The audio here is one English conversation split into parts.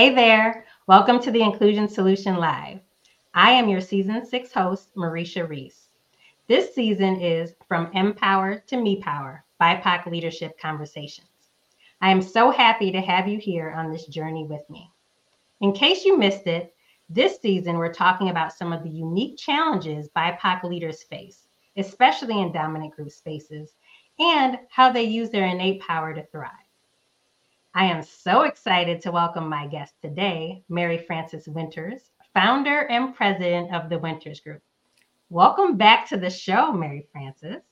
Hey there. Welcome to the Inclusion Solution Live. I am your season six host, Mareisha Reese. This season is From Empower to Me Power BIPOC Leadership Conversations. I am so happy to have you here on this journey with me. In case you missed it, this season we're talking about some of the unique challenges BIPOC leaders face, especially in dominant group spaces, and how they use their innate power to thrive. I am so excited to welcome my guest today, Mary Frances Winters, founder and president of the Winters Group. Welcome back to the show, Mary Frances.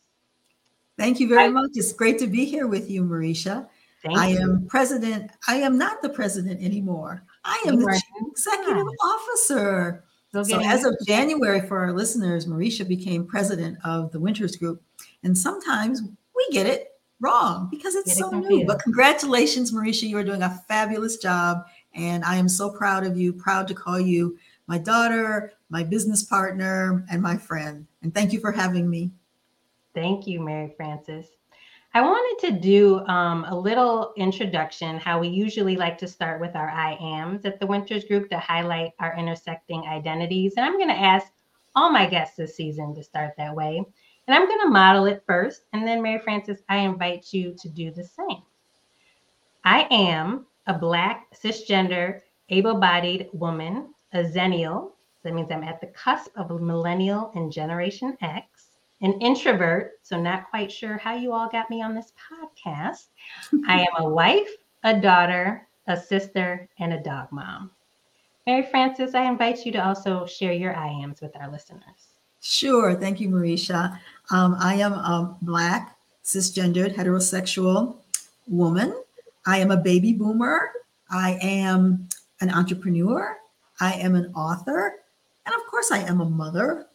Thank you very I, much. It's great to be here with you, Mareisha. I you. am president. I am not the president anymore. I am you the executive officer. So, so as of January, for our listeners, Mareisha became president of the Winters Group. And sometimes we get it wrong because it's so new. But congratulations, Mareisha. You are doing a fabulous job. And I am so proud of you, proud to call you my daughter, my business partner, and my friend. And thank you for having me. Thank you, Mary Frances. I wanted to do um, a little introduction, how we usually like to start with our I ams at the Winters Group to highlight our intersecting identities. And I'm going to ask all my guests this season to start that way. And I'm going to model it first. And then, Mary Frances, I invite you to do the same. I am a Black, cisgender, able bodied woman, a Xennial. That means I'm at the cusp of a millennial and Generation X, an introvert. So, not quite sure how you all got me on this podcast. I am a wife, a daughter, a sister, and a dog mom. Mary Frances, I invite you to also share your I ams with our listeners. Sure. Thank you, Mareisha. Um, I am a Black, cisgendered, heterosexual woman. I am a baby boomer. I am an entrepreneur. I am an author. And of course, I am a mother.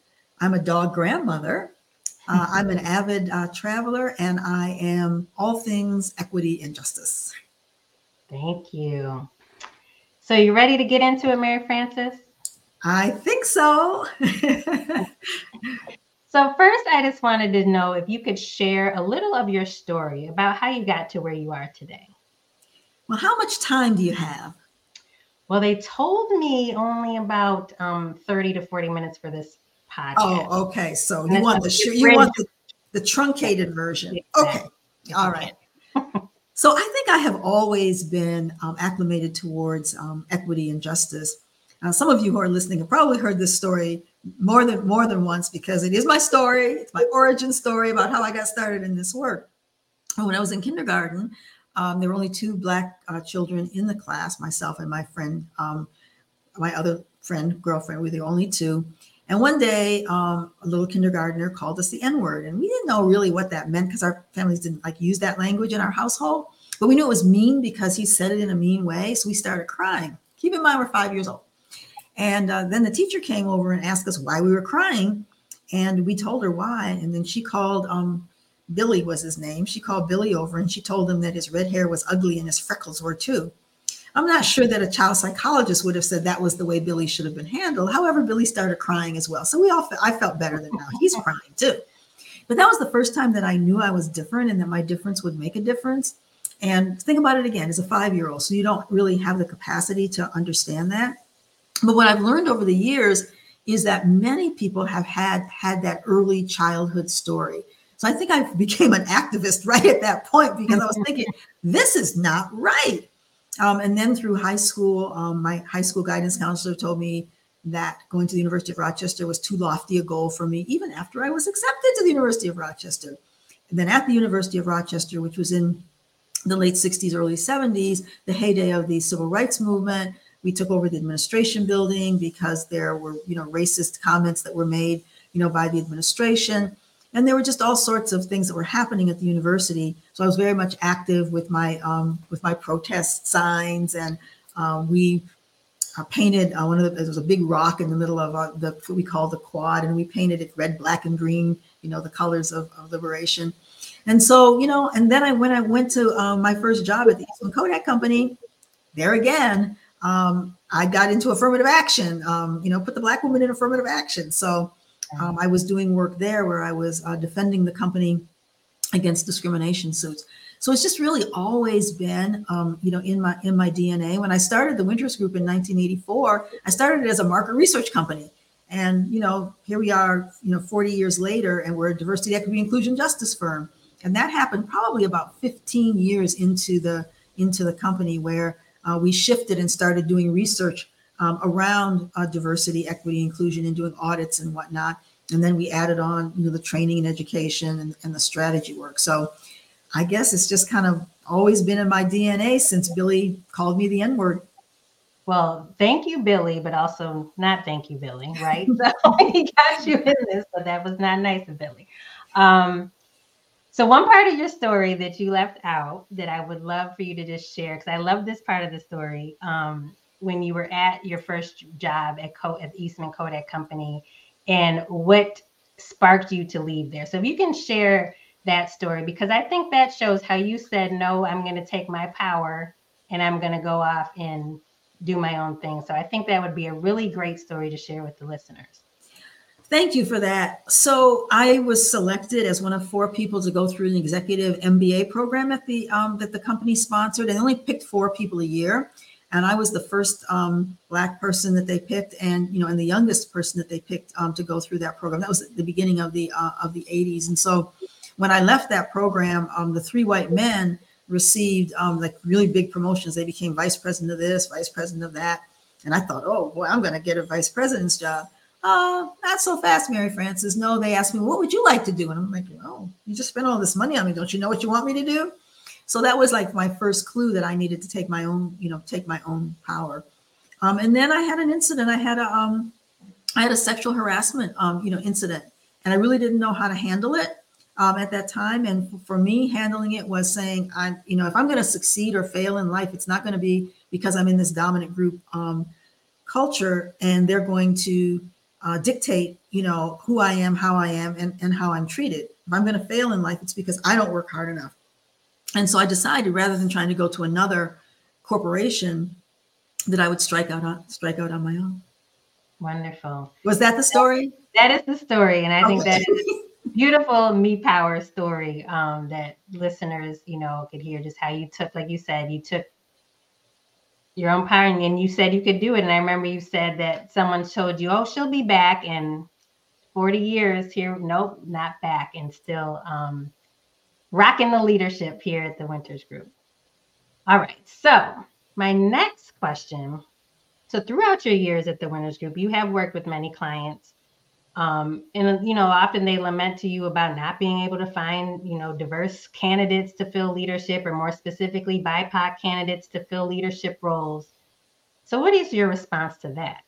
I'm a dog grandmother. Uh, I'm an avid uh, traveler, and I am all things equity and justice. Thank you. So, you ready to get into it, Mary Frances? I think so. So, first, I just wanted to know if you could share a little of your story about how you got to where you are today. Well, how much time do you have? Well, they told me only about um, 30 to 40 minutes for this podcast. Oh, okay. So you want the you want the, the truncated version. Exactly. Okay. All right. so I think I have always been um, acclimated towards um, equity and justice. Uh, some of you who are listening have probably heard this story more than more than once because it is my story. It's my origin story about how I got started in this work. When I was in kindergarten, um, there were only two black uh, children in the class, myself and my friend, um, my other friend, girlfriend. We were the only two. And one day, um, a little kindergartner called us the N word, and we didn't know really what that meant because our families didn't like use that language in our household. But we knew it was mean because he said it in a mean way, so we started crying. Keep in mind, we're five years old. And uh, then the teacher came over and asked us why we were crying. And we told her why. And then she called um, Billy, was his name. She called Billy over and she told him that his red hair was ugly and his freckles were too. I'm not sure that a child psychologist would have said that was the way Billy should have been handled. However, Billy started crying as well. So we all, I felt better than now he's crying too. But that was the first time that I knew I was different and that my difference would make a difference. And think about it again as a five year old. So you don't really have the capacity to understand that. But what I've learned over the years is that many people have had had that early childhood story. So I think I became an activist right at that point because I was thinking, this is not right. Um, and then through high school, um, my high school guidance counselor told me that going to the University of Rochester was too lofty a goal for me, even after I was accepted to the University of Rochester. And then at the University of Rochester, which was in the late 60s, early 70s, the heyday of the civil rights movement, we took over the administration building because there were, you know, racist comments that were made, you know, by the administration. And there were just all sorts of things that were happening at the university. So I was very much active with my um, with my protest signs, and uh, we uh, painted uh, one of the. There was a big rock in the middle of uh, the what we call the quad, and we painted it red, black, and green. You know, the colors of, of liberation. And so, you know, and then I when I went to um, my first job at the Eastman Kodak Company, there again, um, I got into affirmative action, um, you know, put the black woman in affirmative action. So um, I was doing work there where I was uh, defending the company against discrimination suits. So it's just really always been, um, you know, in my in my DNA. When I started the Winters Group in 1984, I started it as a market research company, and you know, here we are, you know, 40 years later, and we're a diversity, equity, inclusion justice firm. And that happened probably about 15 years into the into the company, where uh, we shifted and started doing research um, around uh, diversity, equity, inclusion, and doing audits and whatnot. And then we added on, you know, the training and education and, and the strategy work. So I guess it's just kind of always been in my DNA since Billy called me the N word. Well, thank you, Billy, but also not thank you, Billy, right? so he got you in this, but that was not nice of Billy. Um, so one part of your story that you left out that I would love for you to just share, because I love this part of the story. Um, when you were at your first job at, Co- at Eastman Kodak Company, and what sparked you to leave there. So if you can share that story because I think that shows how you said, no, I'm going to take my power and I'm going to go off and do my own thing. So I think that would be a really great story to share with the listeners. Thank you for that. So I was selected as one of four people to go through an executive MBA program at the um, that the company sponsored, and they only picked four people a year. And I was the first um, black person that they picked, and you know, and the youngest person that they picked um, to go through that program. That was the beginning of the uh, of the 80s, and so when I left that program, um, the three white men received um, like really big promotions. They became vice president of this, vice president of that. And I thought, oh boy, I'm going to get a vice president's job. Uh, not so fast, Mary Frances. No, they asked me, what would you like to do? And I'm like, oh, you just spent all this money on me. Don't you know what you want me to do? So that was like my first clue that I needed to take my own, you know, take my own power. Um, and then I had an incident. I had a, um, I had a sexual harassment, um, you know, incident, and I really didn't know how to handle it um, at that time. And for me, handling it was saying, I, you know, if I'm going to succeed or fail in life, it's not going to be because I'm in this dominant group um, culture and they're going to uh, dictate, you know, who I am, how I am, and, and how I'm treated. If I'm going to fail in life, it's because I don't work hard enough. And so I decided rather than trying to go to another corporation, that I would strike out on strike out on my own. Wonderful. Was that the story? that is the story, and I think that is beautiful me power story um, that listeners, you know, could hear just how you took, like you said, you took your own power and you said you could do it. And I remember you said that someone showed you, oh, she'll be back in 40 years here. Nope, not back, and still um, rocking the leadership here at the Winters Group. All right. So, my next question. So, throughout your years at the Winters Group, you have worked with many clients um, and you know, often they lament to you about not being able to find, you know, diverse candidates to fill leadership, or more specifically, BIPOC candidates to fill leadership roles. So, what is your response to that?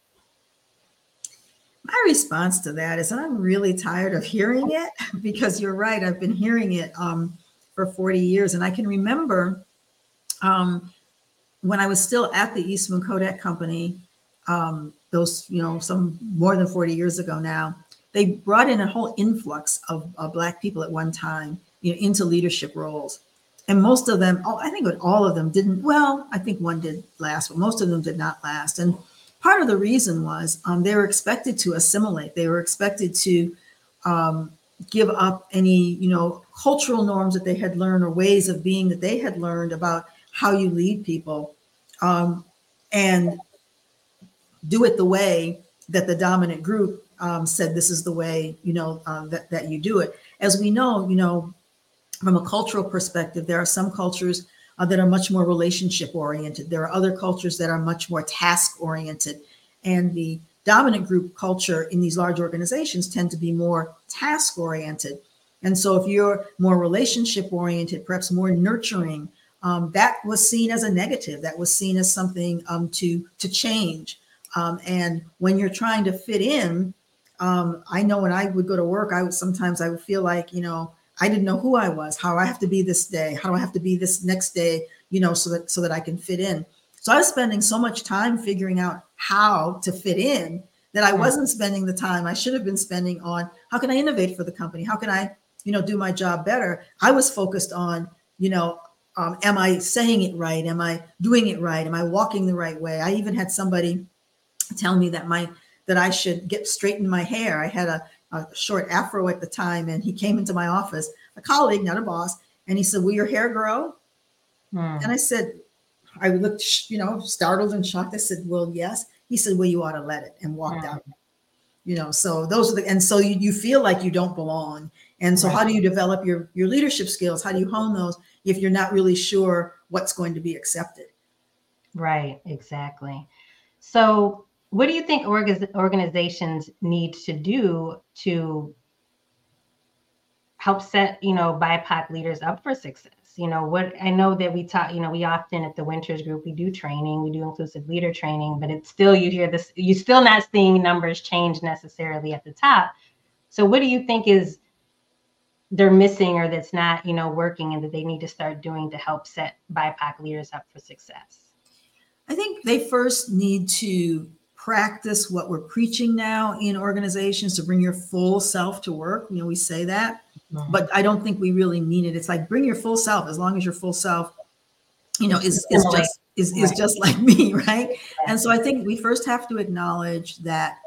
My response to that is I'm really tired of hearing it because you're right. I've been hearing it um, for 40 years, and I can remember um, when I was still at the Eastman Kodak Company um, those, you know, some more than 40 years ago now, they brought in a whole influx of, of Black people at one time, you know, into leadership roles. And most of them, oh, I think all of them didn't, well, I think one did last, but most of them did not last. And part of the reason was um, they were expected to assimilate. They were expected to um, give up any, you know, cultural norms that they had learned or ways of being that they had learned about how you lead people. Um, and do it the way that the dominant group um, said this is the way you know uh, that, that you do it. As we know you know from a cultural perspective there are some cultures uh, that are much more relationship oriented. There are other cultures that are much more task oriented. And the dominant group culture in these large organizations tend to be more task oriented. And so if you're more relationship oriented perhaps more nurturing um, that was seen as a negative. That was seen as something um, to to change um, and when you're trying to fit in, um, I know when I would go to work, I would sometimes I would feel like, you know, I didn't know who I was, how I have to be this day, how do I have to be this next day, you know, so that so that I can fit in. So I was spending so much time figuring out how to fit in that I wasn't spending the time I should have been spending on how can I innovate for the company? How can I, you know, do my job better? I was focused on, you know, um, am I saying it right? Am I doing it right? Am I walking the right way? I even had somebody telling me that my that I should get straighten my hair. I had a, a short afro at the time, and he came into my office, a colleague, not a boss, And he said, Will your hair grow? Mm. And I said, I looked, you know, startled and shocked. I said, Well, yes. He said, Well, you ought to let it and walked mm. out. You know, so those are the and so you, you feel like you don't belong. And so right. how do you develop your your leadership skills? How do you hone those if you're not really sure what's going to be accepted? Right, exactly. So what do you think organizations need to do to help set you know bipoc leaders up for success? You know what i know that we talk you know we often at the winters group we do training we do inclusive leader training but it's still you hear this you're still not seeing numbers change necessarily at the top. So what do you think is they're missing or that's not you know working and that they need to start doing to help set bipoc leaders up for success? I think they first need to practice what we're preaching now in organizations to bring your full self to work you know we say that Mm-hmm. But I don't think we really mean it. It's like bring your full self as long as your full self, you know, is, is just is, is just like me, right? And so I think we first have to acknowledge that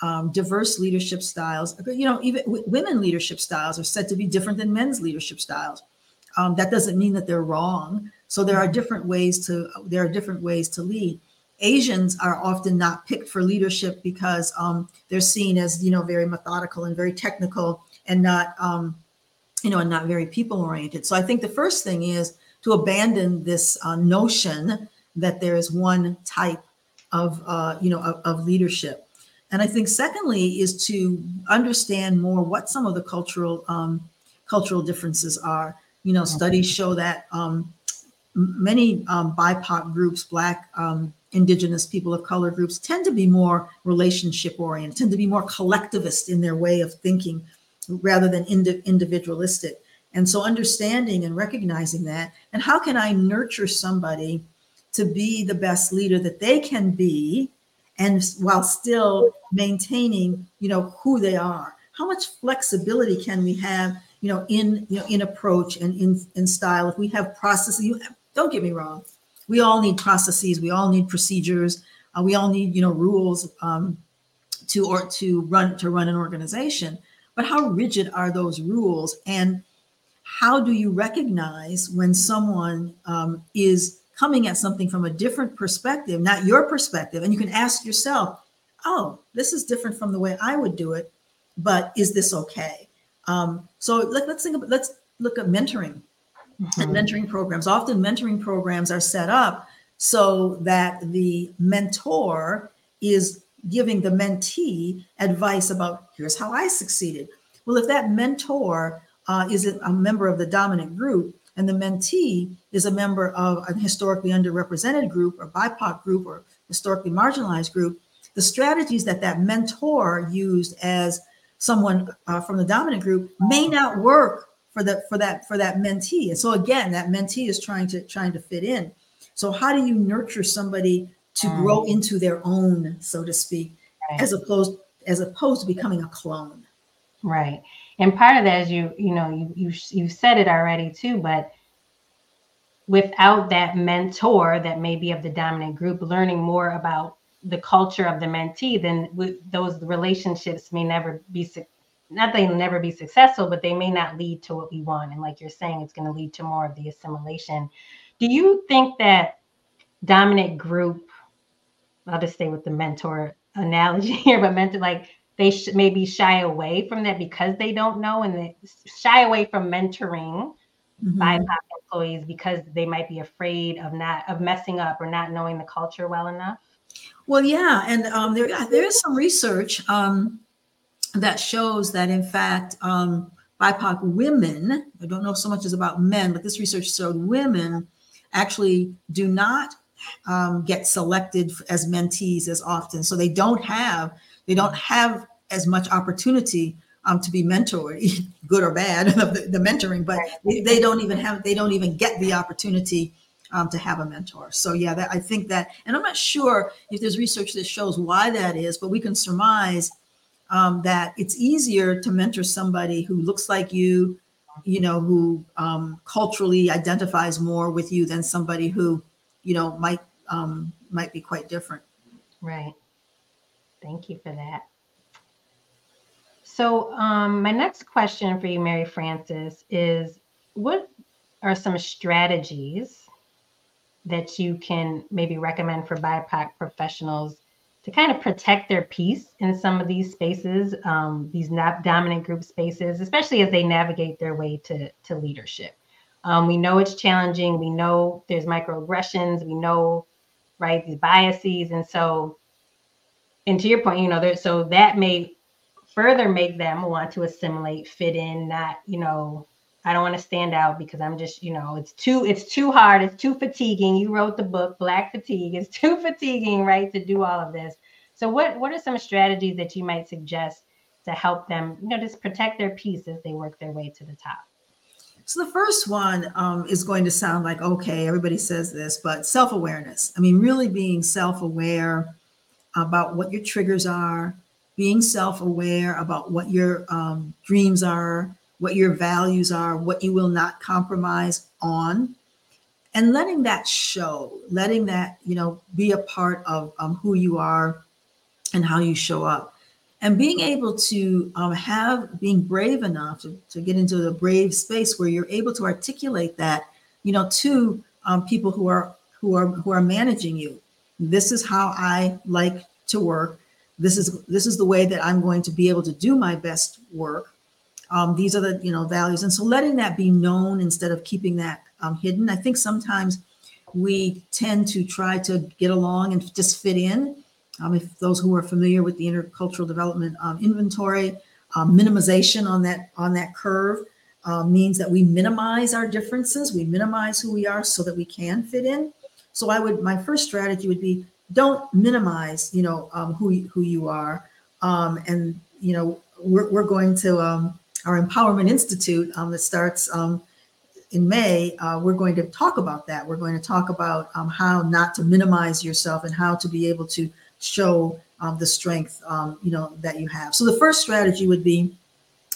um, diverse leadership styles, you know, even w- women leadership styles are said to be different than men's leadership styles. Um, that doesn't mean that they're wrong. So there are mm-hmm. different ways to there are different ways to lead. Asians are often not picked for leadership because um, they're seen as you know very methodical and very technical and not um, you know, and not very people oriented. So I think the first thing is to abandon this uh, notion that there is one type of, uh, you know, of, of, leadership. And I think secondly is to understand more what some of the cultural um, cultural differences are. You know, studies show that um, many um, BIPOC groups, Black, um, Indigenous, people of color groups, tend to be more relationship oriented, tend to be more collectivist in their way of thinking rather than indi- individualistic. And so understanding and recognizing that, and how can I nurture somebody to be the best leader that they can be, and while still maintaining, you know, who they are. How much flexibility can we have, you know, in you know in approach and in in style? If we have processes, you don't get me wrong, we all need processes, we all need procedures, uh, we all need you know rules um, to or to run to run an organization. But how rigid are those rules? And how do you recognize when someone um, is coming at something from a different perspective, not your perspective? And you can ask yourself, oh, this is different from the way I would do it, but is this okay? Um, so let, us think about, let's look at mentoring mm-hmm. and mentoring programs. Often mentoring programs are set up so that the mentor is giving the mentee advice about here's how I succeeded. Well, if that mentor uh, is a member of the dominant group and the mentee is a member of a historically underrepresented group or BIPOC group or historically marginalized group, the strategies that that mentor used as someone uh, from the dominant group may not work for that for that for that mentee. And so again, that mentee is trying to trying to fit in. So how do you nurture somebody to mm. grow into their own, so to speak, right. as opposed as opposed to becoming a clone. Right. And part of that is you, you know, you you you said it already too, but without that mentor that may be of the dominant group learning more about the culture of the mentee, then those relationships may never be not they'll never be successful, but they may not lead to what we want. And like you're saying, it's going to lead to more of the assimilation. Do you think that dominant group I'll just stay with the mentor analogy here, but mentor like they sh- maybe shy away from that because they don't know and they shy away from mentoring mm-hmm. BIPOC employees because they might be afraid of not of messing up or not knowing the culture well enough. Well, yeah, and um, there there is some research um, that shows that in fact um, BIPOC women, I don't know so much as about men, but this research showed women actually do not um, get selected as mentees as often. So they don't have they don't have as much opportunity um, to be mentored, good or bad, the, the mentoring, but they, they, don't even have they don't even get the opportunity um, to have a mentor. So yeah, that, I think that, and I'm not sure if there's research that shows why that is, but we can surmise um, that it's easier to mentor somebody who looks like you, you know, who um, culturally identifies more with you than somebody who you know might um, might be quite different. Right. Thank you for that. So um, my next question for you, Mary Frances, is what are some strategies that you can maybe recommend for BIPOC professionals to kind of protect their peace in some of these spaces, um, these not dominant group spaces, especially as they navigate their way to, to leadership. Um, we know it's challenging. We know there's microaggressions. We know, right, these biases. And so, and to your point, you know, there, so that may further make them want to assimilate, fit in, not, you know, I don't want to stand out because I'm just, you know, it's too, it's too hard, it's too fatiguing. You wrote the book, Black Fatigue. It's too fatiguing, right, to do all of this. So, what what are some strategies that you might suggest to help them, you know, just protect their peace as they work their way to the top? So the first one um, is going to sound like okay, everybody says this, but self-awareness. I mean, really being self-aware about what your triggers are, being self-aware about what your um, dreams are, what your values are, what you will not compromise on, and letting that show, letting that, you know, be a part of um, who you are and how you show up. And being able to um, have, being brave enough to, to get into the brave space where you're able to articulate that, you know, to um, people who are who are who are managing you. This is how I like to work. This is this is the way that I'm going to be able to do my best work um, these are the you know values. And so letting that be known instead of keeping that um, hidden i think sometimes we tend to try to get along and just fit in. Um, if those who are familiar with the intercultural development um, inventory um, minimization on that on that curve uh, means that we minimize our differences. We minimize who we are so that we can fit in. So i would my first strategy would be don't minimize you know um, who, who you are. And you know we're, we're going to our Empowerment Institute um, that starts um, in May, uh, we're going to talk about that. We're going to talk about um, how not to minimize yourself and how to be able to show um, the strength, um, you know, that you have. So the first strategy would be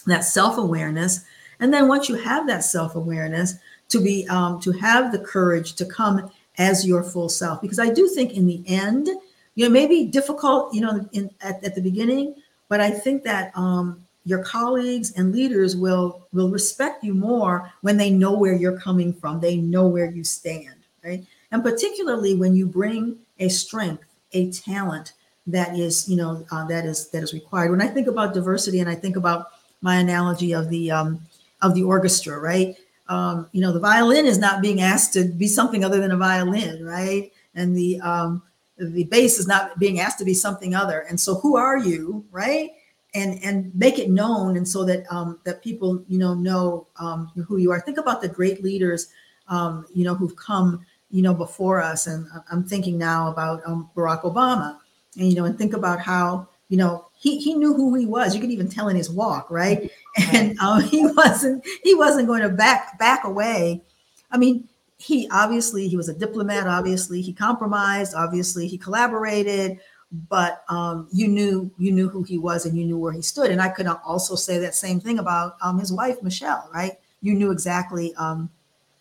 that self-awareness, and then once you have that self-awareness, to be um, to have the courage to come as your full self. Because I do think in the end, you know, maybe difficult, you know, in, at, at the beginning, but I think that um, your colleagues and leaders will will respect you more when they know where you're coming from. They know where you stand right? And particularly when you bring a strength a talent that is you know uh, that is that is required. When i think about diversity and i think about my analogy of the um, of the orchestra right? Um, you know the violin is not being asked to be something other than a violin right? And the um, the bass is not being asked to be something other. And so who are you right and and make it known and so that um, that people you know know um, who you are. Think about the great leaders um, you know who've come you know before us and i'm thinking now about um, barack obama. And you know and think about how you know he, he knew who he was. You could even tell in his walk right. And um, he wasn't he wasn't going to back back away. I mean he obviously he was a diplomat obviously. He compromised obviously. He collaborated but um, you knew you knew who he was and you knew where he stood. And I could also say that same thing about um, his wife Michelle, right? You knew exactly um,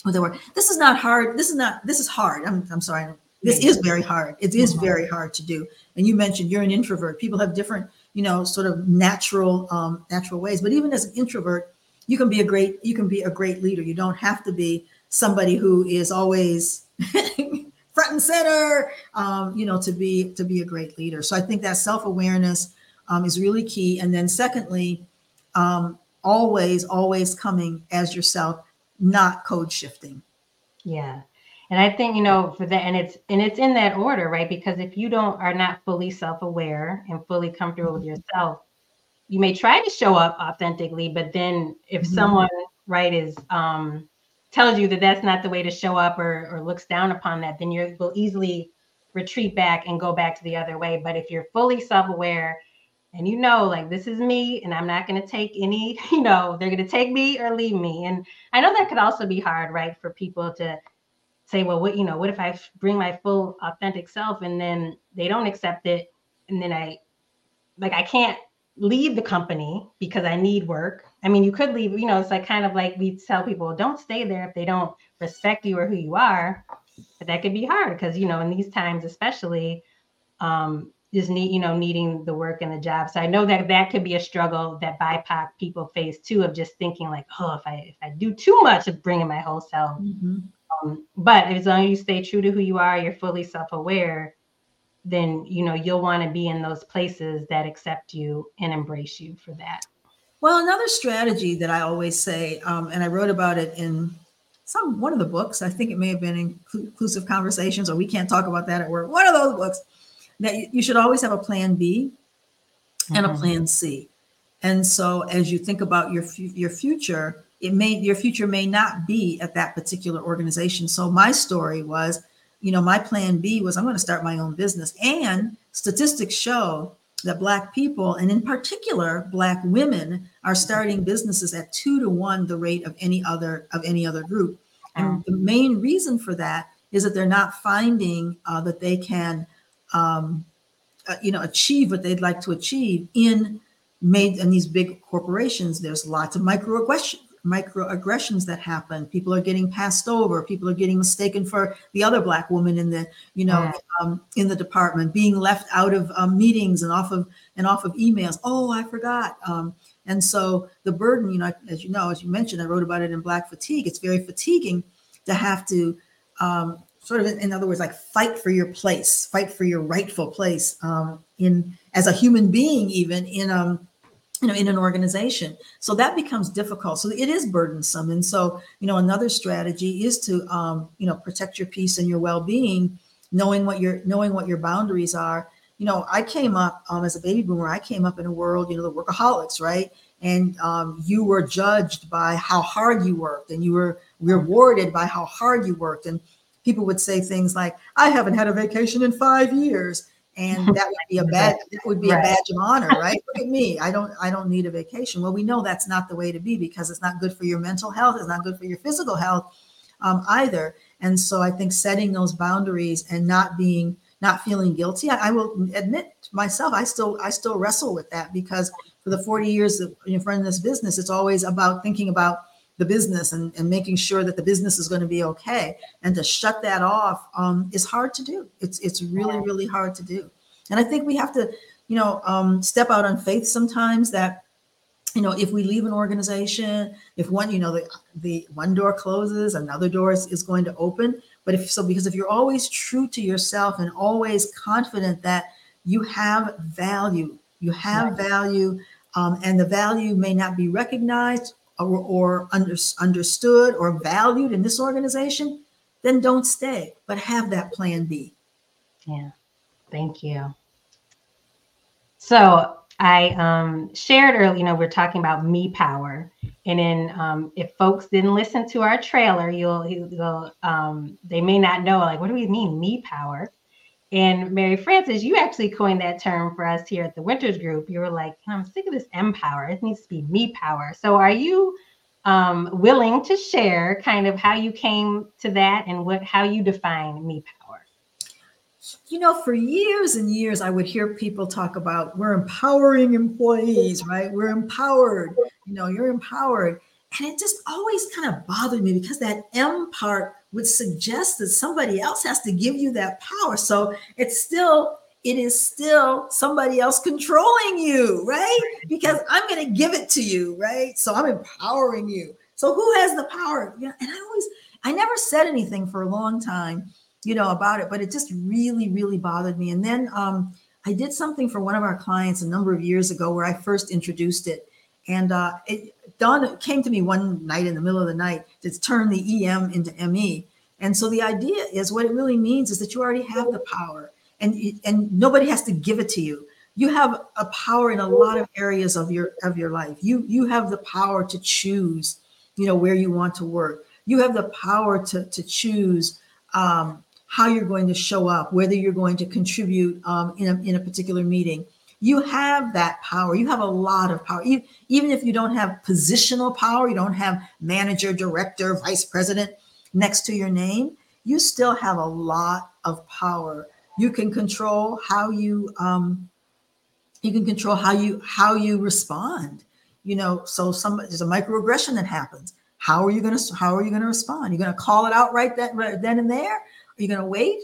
who they were. This is not hard. This is not. This is hard. I'm I'm sorry. This is very hard. It is mm-hmm. very hard to do. And you mentioned you're an introvert. People have different, you know, sort of natural um, natural ways. But even as an introvert, you can be a great you can be a great leader. You don't have to be somebody who is always front and center, um, you know, to be to be a great leader. So I think that self awareness um, is really key. And then secondly, um, always always coming as yourself, not code shifting. Yeah. And I think, you know, for that, and it's and it's in that order, right? Because if you don't are not fully self-aware and fully comfortable with yourself, you may try to show up authentically, but then if mm-hmm. someone right is um tells you that that's not the way to show up or, or looks down upon that, then you will easily retreat back and go back to the other way. But if you're fully self-aware and you know, like this is me and I'm not going to take any, you know, they're going to take me or leave me. And I know that could also be hard, right, for people to say, well, what, you know, what if I bring my full authentic self and then they don't accept it and then I like I can't leave the company because I need work I mean, you could leave, you know, it's like kind of like we tell people don't stay there if they don't respect you or who you are. But that could be hard because, you know, in these times, especially, um, just need you know needing the work and the job so i know that that could be a struggle that bipoc people face too of just thinking like oh if i if i do too much of bringing my whole self mm-hmm. um, but as long as you stay true to who you are you're fully self-aware then you know you'll want to be in those places that accept you and embrace you for that well another strategy that i always say um, and i wrote about it in some one of the books i think it may have been inclusive conversations or we can't talk about that at work one of those books that you should always have a plan B and mm-hmm. a plan C. And so as you think about your your future, it may your future may not be at that particular organization. So my story was, you know, my plan B was I'm going to start my own business. And statistics show that black people and in particular black women are starting businesses at 2 to 1 the rate of any other of any other group. And the main reason for that is that they're not finding uh, that they can um, uh, you know achieve what they'd like to achieve in made in these big corporations there's lots of microaggression microaggressions that happen. People are getting passed over. People are getting mistaken for the other black woman in the you know um, in the department being left out of um, meetings and off of and off of emails. Oh i forgot. Um, and so the burden you know as you know as you mentioned i wrote about it in black fatigue. It's very fatiguing to have to um, sort of in other words like fight for your place fight for your rightful place um, in as a human being even in um you know in an organization. So that becomes difficult. So it is burdensome. And so you know another strategy is to um, you know protect your peace and your well-being knowing what your knowing what your boundaries are. You know i came up um, as a baby boomer i came up in a world you know the workaholics right? And um, you were judged by how hard you worked and you were rewarded by how hard you worked. And people would say things like, I haven't had a vacation in five years. And that would be a bad that would be right. a badge of honor, right? Look at me. I don't I don't need a vacation. Well, we know that's not the way to be because it's not good for your mental health, it's not good for your physical health um, either. And so I think setting those boundaries and not being not feeling guilty. I, I will admit to myself, I still I still wrestle with that because for the 40 years that in front of this business, it's always about thinking about the business and, and making sure that the business is going to be okay. And to shut that off um, is hard to do. It's it's really really hard to do. And I think we have to, you know, um, step out on faith sometimes. That you know, if we leave an organization, if one, you know, the the one door closes, another door is, is going to open. But if so, because if you're always true to yourself and always confident that you have value, you have right. value, um, and the value may not be recognized or, or under, understood or valued in this organization, then don't stay, but have that plan B. Yeah, thank you. So I um, shared earlier, you know, we're talking about me power. And then um, if folks didn't listen to our trailer, you'll, you'll um, they may not know, like, what do we mean, me power? And Mary Frances, you actually coined that term for us here at the Winters Group. You were like, I'm sick of this M power. It needs to be me power. So are you um, willing to share kind of how you came to that and what how you define me power? You know, for years and years, I would hear people talk about we're empowering employees, right? We're empowered. You know, you're empowered. And it just always kind of bothered me because that M part would suggest that somebody else has to give you that power. So it's still, it is still somebody else controlling you, right? Because I'm going to give it to you, right? So I'm empowering you. So who has the power? Yeah, and I always, I never said anything for a long time, you know, about it, but it just really, really bothered me. And then um, I did something for one of our clients a number of years ago where I first introduced it. And uh, it dawned, came to me one night in the middle of the night to turn the EM into ME. And so the idea is what it really means is that you already have the power and, and nobody has to give it to you. You have a power in a lot of areas of your of your life. You you have the power to choose, you know, where you want to work. You have the power to, to choose um, how you're going to show up, whether you're going to contribute um, in, a, in a particular meeting you have that power. You have a lot of power. You, even if you don't have positional power, you don't have manager, director, vice president next to your name, you still have a lot of power. You can control how you um, you can control how you how you respond. You know, so some there's a microaggression that happens. How are you going to how are you to respond? You're going to call it out right then right then and there. Are you going to wait?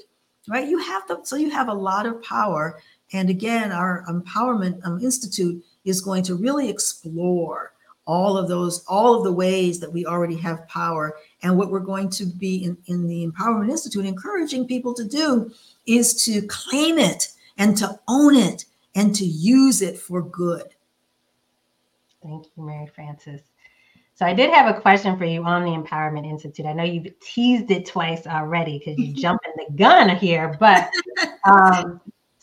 Right? You have to. So you have a lot of power And again, our Empowerment um, Institute is going to really explore all of those, all of the ways that we already have power. And what we're going to be in, in the Empowerment Institute encouraging people to do is to claim it and to own it and to use it for good. Thank you, Mary Frances. So I did have a question for you on the Empowerment Institute. I know you've teased it twice already because you're jumping the gun here, but um,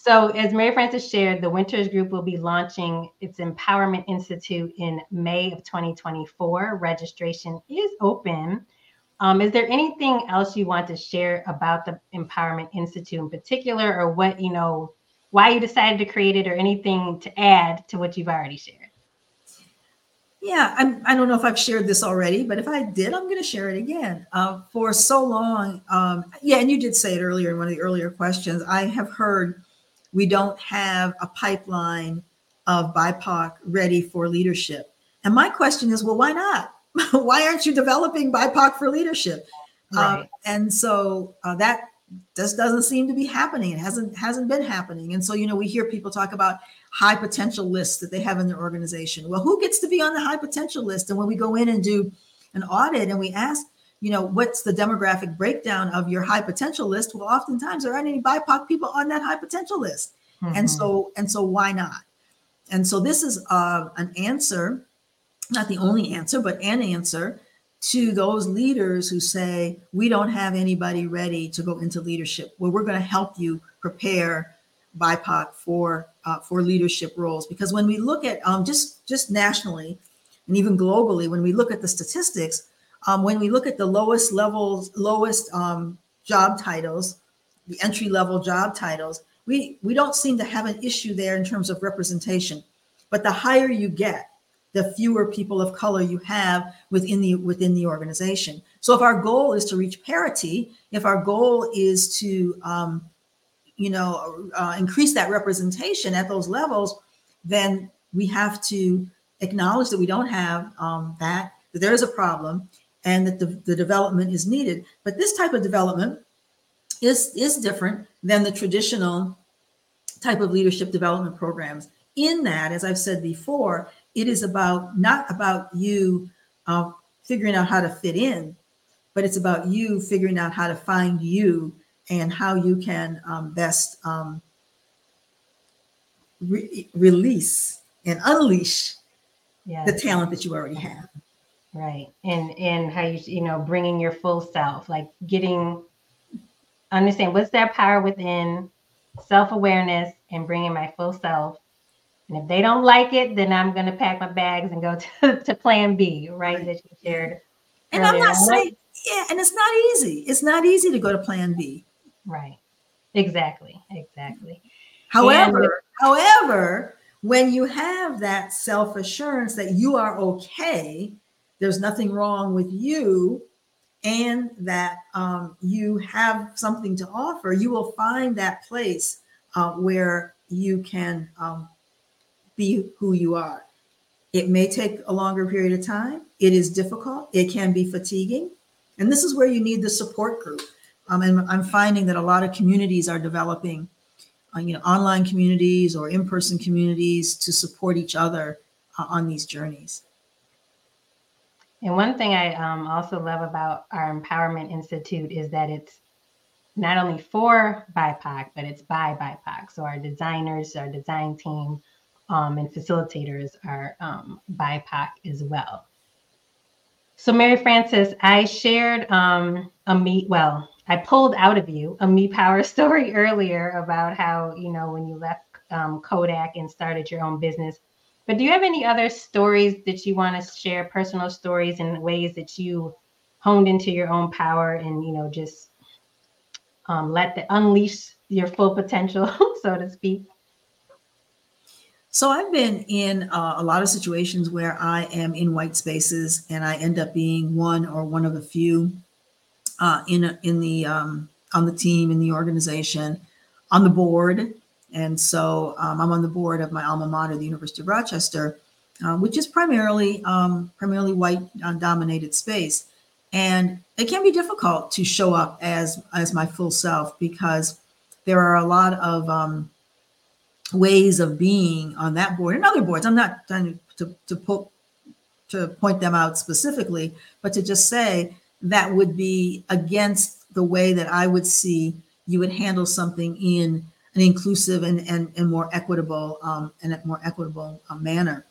so as Mary Frances shared, the Winters Group will be launching its Empowerment Institute in May of 2024. Registration is open. Um, is there anything else you want to share about the Empowerment Institute in particular, or what you know, why you decided to create it, or anything to add to what you've already shared? Yeah, I'm, I don't know if I've shared this already, but if I did, I'm going to share it again. Uh, for so long, um, yeah, and you did say it earlier in one of the earlier questions. I have heard we don't have a pipeline of BIPOC ready for leadership. And my question is, well, why not? why aren't you developing BIPOC for leadership? Uh, right. And so uh, that just doesn't seem to be happening. It hasn't hasn't been happening. And so you know we hear people talk about high potential lists that they have in their organization. Well, who gets to be on the high potential list? And when we go in and do an audit and we ask, you know, what's the demographic breakdown of your high potential list? Well, oftentimes there aren't any BIPOC people on that high potential list. Mm-hmm. And so and so why not? And so this is uh, an answer, not the only answer, but an answer to those leaders who say, we don't have anybody ready to go into leadership. Well, we're going to help you prepare BIPOC for uh, for leadership roles. Because when we look at um, just just nationally and even globally, when we look at the statistics, um, when we look at the lowest levels, lowest um, job titles, the entry level job titles, we we don't seem to have an issue there in terms of representation. But the higher you get, the fewer people of color you have within the within the organization. So if our goal is to reach parity, if our goal is to um, you know, uh, increase that representation at those levels, then we have to acknowledge that we don't have um, that, that there is a problem and that the, the development is needed. But this type of development is, is different than the traditional type of leadership development programs. In that, as I've said before, it is about not about you uh, figuring out how to fit in, but it's about you figuring out how to find you and how you can um, best um, re- release and unleash yes. the talent that you already have. Right, and and how you you know bringing your full self, like getting understand what's that power within self awareness and bringing my full self. And if they don't like it, then I'm going to pack my bags and go to, to Plan B, right? right. That you shared. And earlier. I'm not saying, yeah, and it's not easy. It's not easy to go to Plan B. Right. Exactly. Exactly. However, and- however, when you have that self assurance that you are okay, there's nothing wrong with you, and that um, you have something to offer, you will find that place uh, where you can um, be who you are. It may take a longer period of time. It is difficult. It can be fatiguing. And this is where you need the support group. Um, and I'm finding that a lot of communities are developing, uh, you know, online communities or in-person communities to support each other uh, on these journeys. And one thing I um, also love about our Empowerment Institute is that it's not only for BIPOC, but it's by BIPOC. So our designers, our design team, um, and facilitators are um, BIPOC as well. So Mary Frances, I shared um, a meet. Well, I pulled out of you a Me Power story earlier about how, you know, when you left um, Kodak and started your own business. But do you have any other stories that you want to share, personal stories and ways that you honed into your own power and, you know, just um, let the unleash your full potential, so to speak? So I've been in uh, a lot of situations where I am in white spaces and I end up being one or one of a few uh, in in the um, on the team in the organization, on the board, and so um, I'm on the board of my alma mater, the University of Rochester, uh, which is primarily um, primarily white uh, dominated space, and it can be difficult to show up as as my full self because there are a lot of um, ways of being on that board and other boards. I'm not trying to, to, to, to point them out specifically, but to just say that would be against the way that I would see you would handle something in an inclusive and, and, and more equitable um, and a more equitable uh, manner.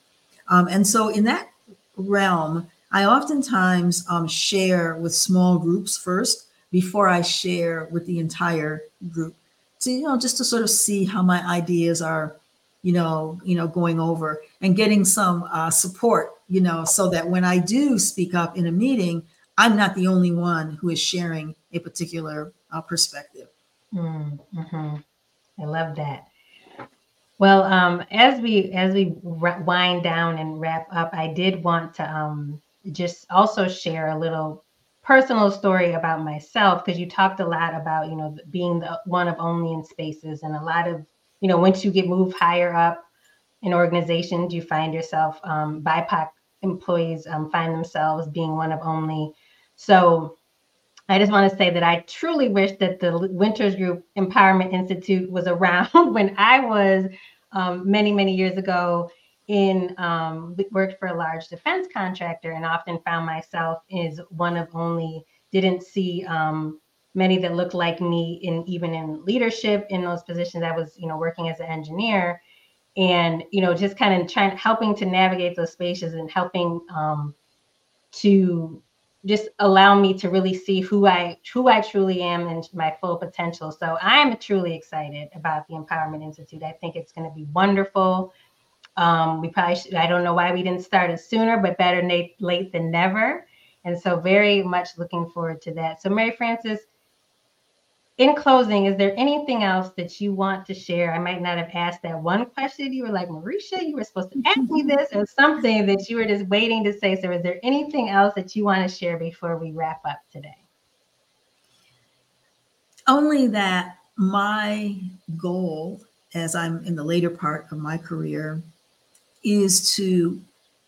Um, and so in that realm, I oftentimes um, share with small groups first before I share with the entire group. to, you know, just to sort of see how my ideas are, you know, you know, going over and getting some uh, support, you know, so that when I do speak up in a meeting, I'm not the only one who is sharing a particular uh, perspective. Mm-hmm. I love that. Well, um, as we as we wind down and wrap up, I did want to um, just also share a little personal story about myself because you talked a lot about you know being the one of only in spaces and a lot of you know once you get moved higher up in organizations you find yourself um, bipoc employees um, find themselves being one of only so I just want to say that I truly wish that the Winters Group Empowerment Institute was around when I was um, many, many years ago in um, worked for a large defense contractor and often found myself as one of only didn't see um, many that looked like me in even in leadership in those positions. I was, you know, working as an engineer and, you know, just kind of trying helping to navigate those spaces and helping um, to just allow me to really see who I who I truly am and my full potential. So I am truly excited about the Empowerment Institute. I think it's going to be wonderful. Um, we probably should, I don't know why we didn't start it sooner, but better late late than never. And so very much looking forward to that. So Mary Frances, in closing, is there anything else that you want to share? I might not have asked that one question. You were like, Mareisha, you were supposed to ask me this, or something that you were just waiting to say. So, is there anything else that you want to share before we wrap up today? Only that my goal, as I'm in the later part of my career, is to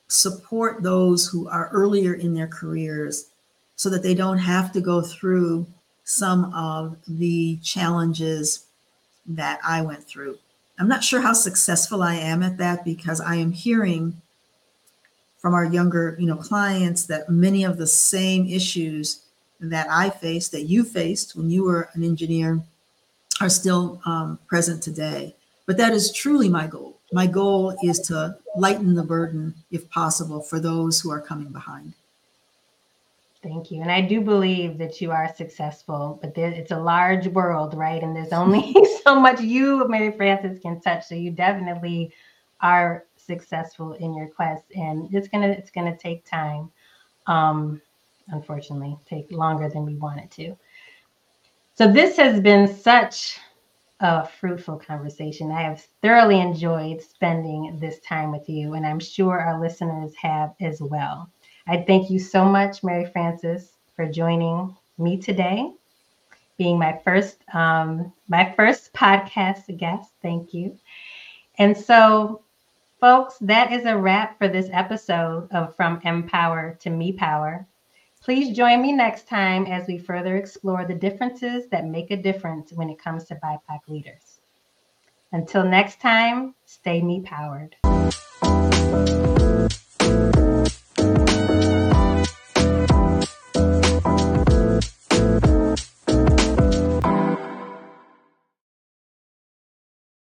support those who are earlier in their careers so that they don't have to go through some of the challenges that I went through. I'm not sure how successful I am at that because I am hearing from our younger, you know, clients that many of the same issues that I faced, that you faced when you were an engineer, are still um, present today. But that is truly my goal. My goal is to lighten the burden, if possible, for those who are coming behind. Thank you. And I do believe that you are successful, but there, it's a large world, right? And there's only so much you, Mary Frances, can touch. So you definitely are successful in your quest, and it's gonna it's gonna take time. Um, unfortunately, take longer than we want it to. So this has been such a fruitful conversation. I have thoroughly enjoyed spending this time with you, and I'm sure our listeners have as well. I thank you so much, Mary Frances, for joining me today, being my first um, my first podcast guest. Thank you. And so, folks, that is a wrap for this episode of From Empower to Me Power. Please join me next time as we further explore the differences that make a difference when it comes to BIPOC leaders. Until next time, stay me powered.